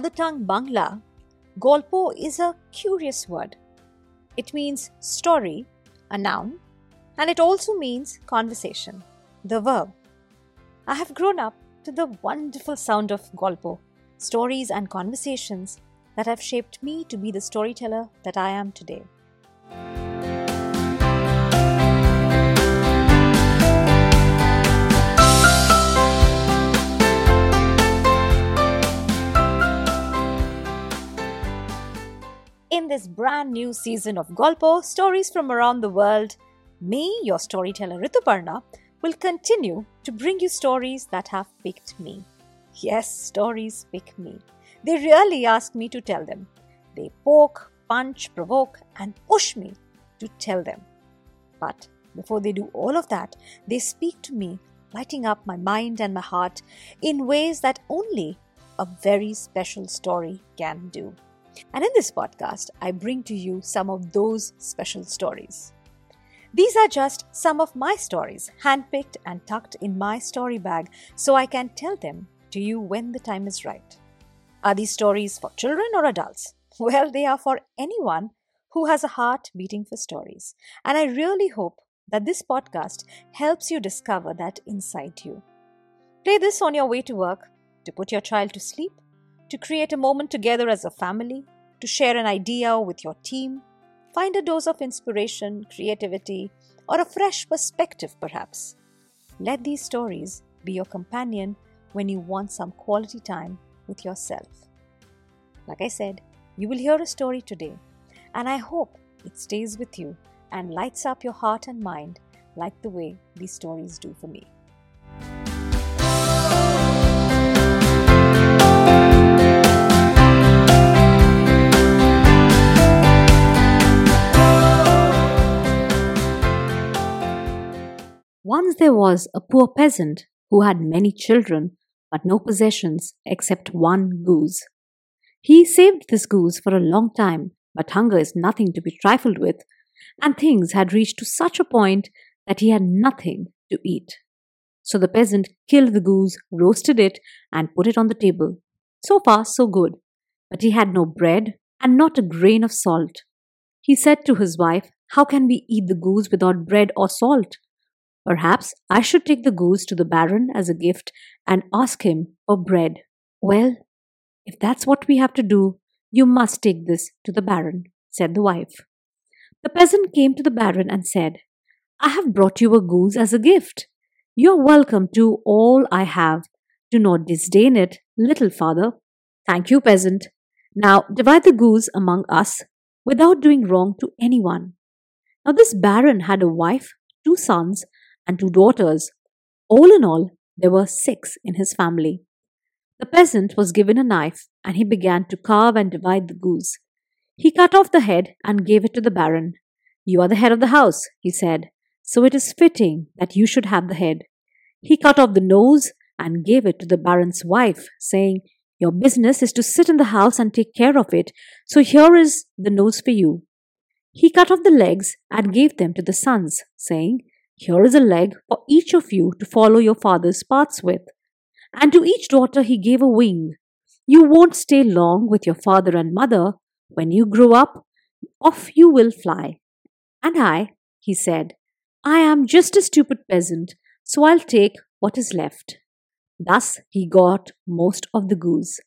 Mother tongue Bangla, Golpo is a curious word. It means story, a noun, and it also means conversation, the verb. I have grown up to the wonderful sound of Golpo, stories and conversations that have shaped me to be the storyteller that I am today. Brand new season of Golpo, stories from around the world, me, your storyteller Rituparna, will continue to bring you stories that have picked me. Yes, stories pick me. They really ask me to tell them. They poke, punch, provoke, and push me to tell them. But before they do all of that, they speak to me, lighting up my mind and my heart in ways that only a very special story can do. And in this podcast, I bring to you some of those special stories. These are just some of my stories, handpicked and tucked in my story bag so I can tell them to you when the time is right. Are these stories for children or adults? Well, they are for anyone who has a heart beating for stories. And I really hope that this podcast helps you discover that inside you. Play this on your way to work, to put your child to sleep, to create a moment together as a family, to share an idea with your team, find a dose of inspiration, creativity, or a fresh perspective perhaps. Let these stories be your companion when you want some quality time with yourself. Like I said, you will hear a story today, and I hope it stays with you and lights up your heart and mind like the way these stories do for me. Once there was a poor peasant who had many children but no possessions except one goose. He saved this goose for a long time, but hunger is nothing to be trifled with, and things had reached to such a point that he had nothing to eat. So the peasant killed the goose, roasted it, and put it on the table. So far, so good. But he had no bread and not a grain of salt. He said to his wife, How can we eat the goose without bread or salt? Perhaps I should take the goose to the Baron as a gift and ask him for bread. Well, if that's what we have to do, you must take this to the Baron, said the wife. The peasant came to the Baron and said, I have brought you a goose as a gift. You are welcome to all I have. Do not disdain it, little father. Thank you, peasant. Now divide the goose among us without doing wrong to anyone. Now, this baron had a wife, two sons, and two daughters. All in all, there were six in his family. The peasant was given a knife and he began to carve and divide the goose. He cut off the head and gave it to the baron. You are the head of the house, he said, so it is fitting that you should have the head. He cut off the nose and gave it to the baron's wife, saying, Your business is to sit in the house and take care of it, so here is the nose for you. He cut off the legs and gave them to the sons, saying, here is a leg for each of you to follow your father's paths with. And to each daughter he gave a wing. You won't stay long with your father and mother. When you grow up, off you will fly. And I, he said, I am just a stupid peasant, so I'll take what is left. Thus he got most of the goose.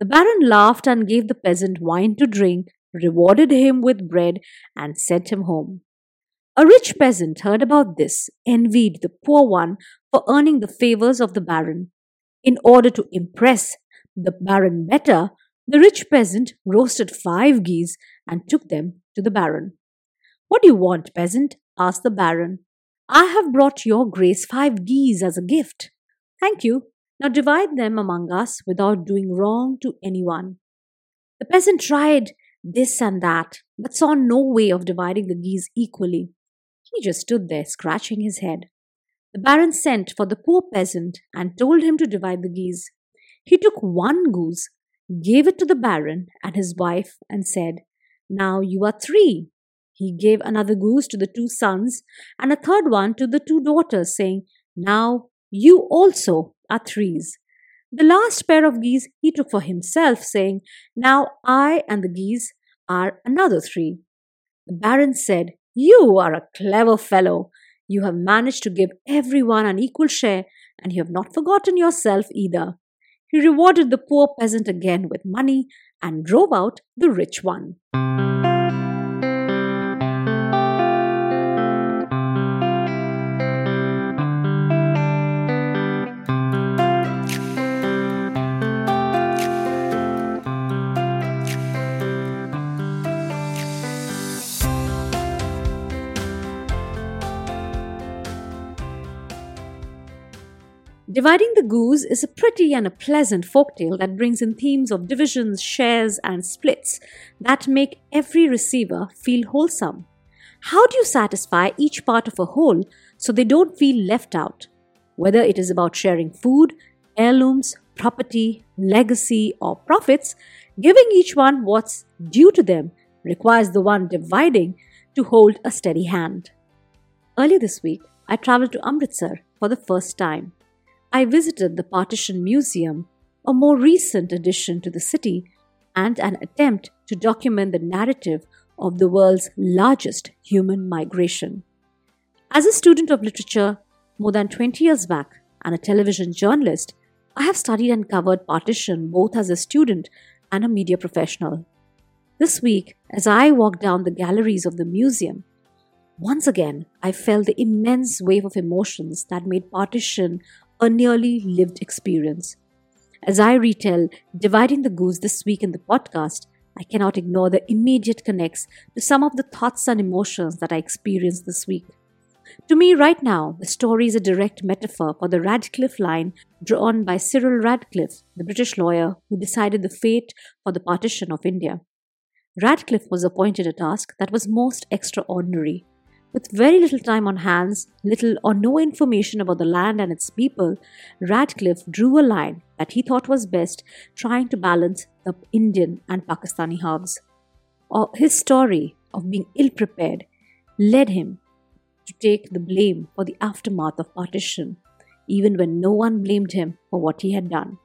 The baron laughed and gave the peasant wine to drink, rewarded him with bread, and sent him home. A rich peasant heard about this, envied the poor one for earning the favors of the baron. In order to impress the baron better, the rich peasant roasted five geese and took them to the baron. What do you want, peasant? asked the baron. I have brought your grace five geese as a gift. Thank you. Now divide them among us without doing wrong to anyone. The peasant tried this and that, but saw no way of dividing the geese equally. He just stood there scratching his head. The baron sent for the poor peasant and told him to divide the geese. He took one goose, gave it to the baron and his wife, and said, Now you are three. He gave another goose to the two sons and a third one to the two daughters, saying, Now you also are threes. The last pair of geese he took for himself, saying, Now I and the geese are another three. The Baron said, You are a clever fellow. You have managed to give everyone an equal share, and you have not forgotten yourself either. He rewarded the poor peasant again with money and drove out the rich one. Dividing the Goose is a pretty and a pleasant folktale that brings in themes of divisions, shares, and splits that make every receiver feel wholesome. How do you satisfy each part of a whole so they don't feel left out? Whether it is about sharing food, heirlooms, property, legacy, or profits, giving each one what's due to them requires the one dividing to hold a steady hand. Earlier this week, I traveled to Amritsar for the first time. I visited the Partition Museum, a more recent addition to the city and an attempt to document the narrative of the world's largest human migration. As a student of literature more than 20 years back and a television journalist, I have studied and covered partition both as a student and a media professional. This week, as I walked down the galleries of the museum, once again I felt the immense wave of emotions that made partition a nearly lived experience. As I retell Dividing the Goose this week in the podcast, I cannot ignore the immediate connects to some of the thoughts and emotions that I experienced this week. To me, right now, the story is a direct metaphor for the Radcliffe line drawn by Cyril Radcliffe, the British lawyer who decided the fate for the partition of India. Radcliffe was appointed a task that was most extraordinary with very little time on hands, little or no information about the land and its people, Radcliffe drew a line that he thought was best, trying to balance the Indian and Pakistani halves. His story of being ill prepared led him to take the blame for the aftermath of partition, even when no one blamed him for what he had done.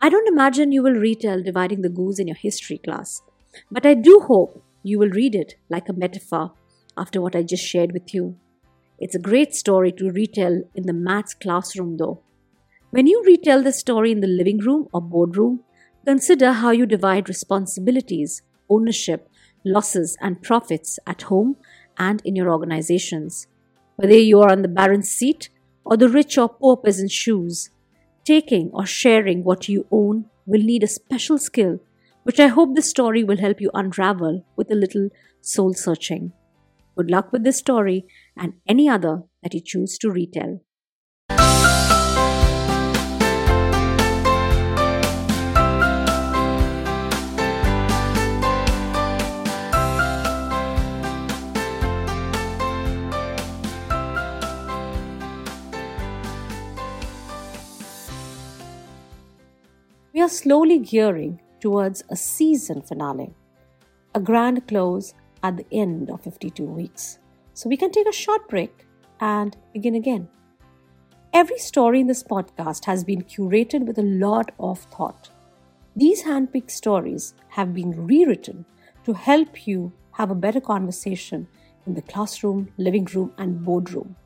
I don't imagine you will retell dividing the goose in your history class, but I do hope you will read it like a metaphor after what I just shared with you. It's a great story to retell in the maths classroom, though. When you retell the story in the living room or boardroom, consider how you divide responsibilities, ownership, losses, and profits at home and in your organizations. Whether you are on the baron's seat or the rich or poor peasant's shoes, taking or sharing what you own will need a special skill, which I hope this story will help you unravel with a little soul searching. Good luck with this story and any other that you choose to retell. We are slowly gearing towards a season finale, a grand close at the end of 52 weeks. So we can take a short break and begin again. Every story in this podcast has been curated with a lot of thought. These handpicked stories have been rewritten to help you have a better conversation in the classroom, living room, and boardroom.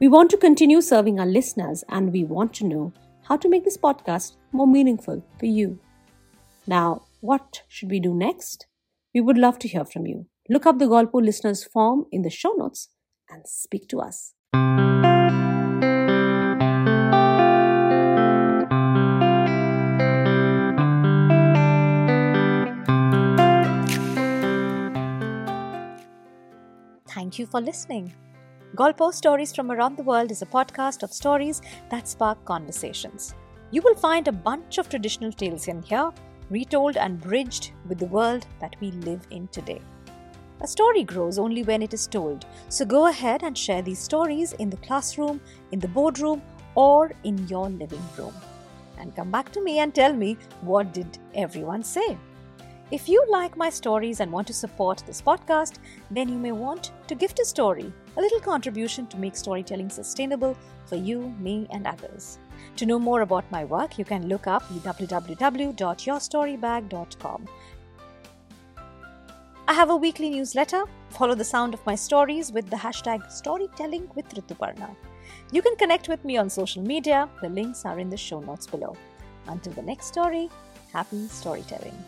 We want to continue serving our listeners and we want to know how to make this podcast more meaningful for you. Now, what should we do next? We would love to hear from you. Look up the Golpo listeners form in the show notes and speak to us. Thank you for listening. Golpo Stories from Around the World is a podcast of stories that spark conversations. You will find a bunch of traditional tales in here, retold and bridged with the world that we live in today. A story grows only when it is told. So go ahead and share these stories in the classroom, in the boardroom, or in your living room. And come back to me and tell me what did everyone say. If you like my stories and want to support this podcast, then you may want to gift a story a little contribution to make storytelling sustainable for you, me, and others. To know more about my work, you can look up www.yourstorybag.com. I have a weekly newsletter. Follow the sound of my stories with the hashtag storytelling with Rituparna. You can connect with me on social media. The links are in the show notes below. Until the next story, happy storytelling.